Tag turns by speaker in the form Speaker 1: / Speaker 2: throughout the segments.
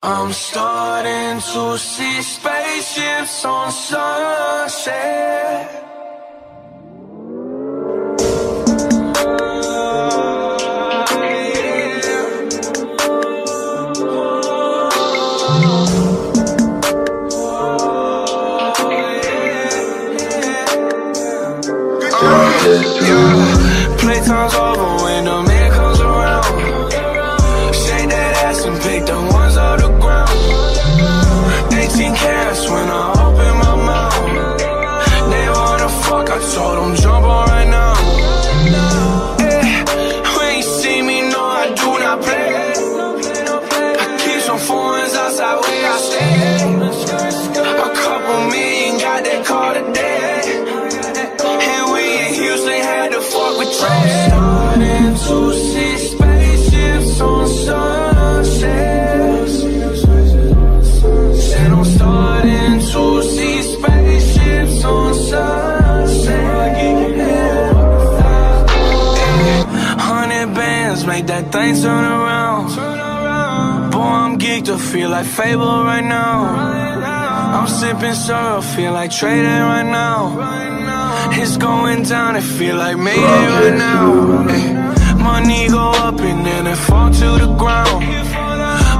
Speaker 1: I'm starting to see spaceships on sunset. Trae. Starting to see spaceships on. And I'm starting to see spaceships on. Hundred bands make that thing turn around. Boy, I'm geeked to feel like Fable right now. I'm sipping syrup, feel like trading right now. It's going down, it feel like made right now. Ay, Money go up and then it fall to the ground.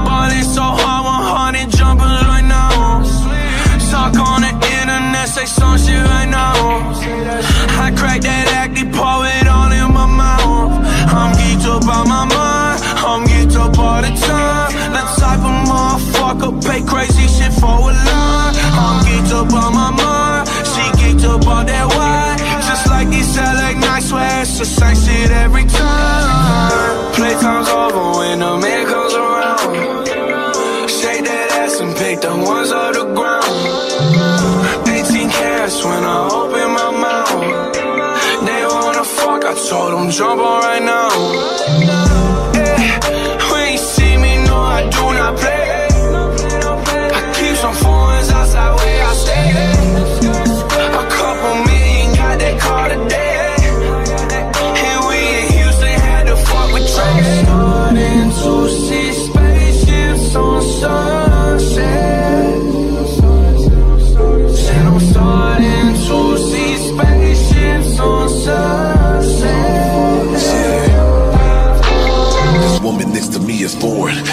Speaker 1: Ballin' so hard, 100 jumpers right now. Talk on the internet, say some shit right now. I crack that acne pour it all in my mouth. I'm geeked up on my mind, I'm geeked up all the time. The type of motherfucker pay crazy shit for a line. I'm geeked up on my mind, she geeked up on that it's the same shit every time. Playtime's over when the man comes around. Shake that ass and pick the ones off the ground. 18 carats when I open my mouth. They wanna fuck, I told them jump on right now.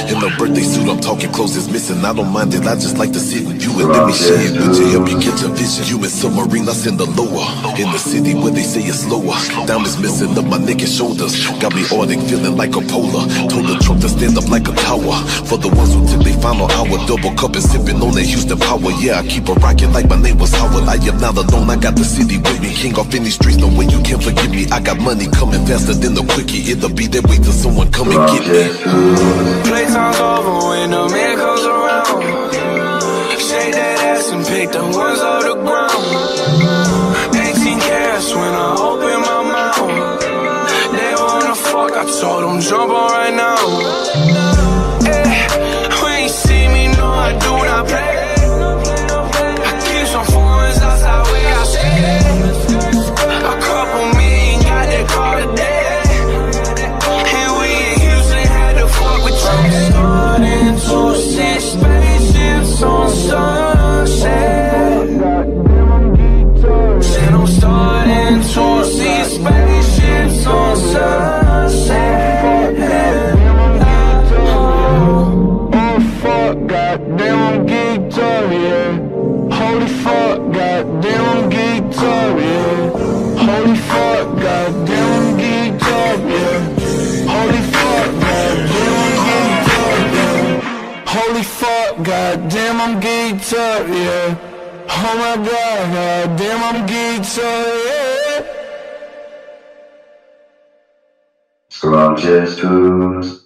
Speaker 1: In
Speaker 2: the birthday suit, I'm talking clothes is missing. I don't mind it, I just like to sit with you and let me share it with you. Help you get your vision. In submarine, I send the lower. In the city where they say it's slower. Diamonds missing up my and shoulders. Got me Arctic feeling like a polar. Told the truck to stand up like a tower. For the ones who took their final hour, double cup and sipping on that Houston power. Yeah, I keep a rocking like my name was Howard. I am not alone, I got the city with me. King off any streets, no way you can forgive me. I got money coming faster than the quickie. It'll be that way till someone come and get me.
Speaker 1: Playtime's over I told them jump on right now.
Speaker 3: Geeked yeah. Holy fuck, goddamn, I'm geeked up, yeah. Holy fuck, goddamn, I'm geeked up, yeah. Holy fuck, goddamn, I'm geeked up, yeah. Oh my god, goddamn, I'm geeked up, yeah.
Speaker 4: Scrumptious Tunes.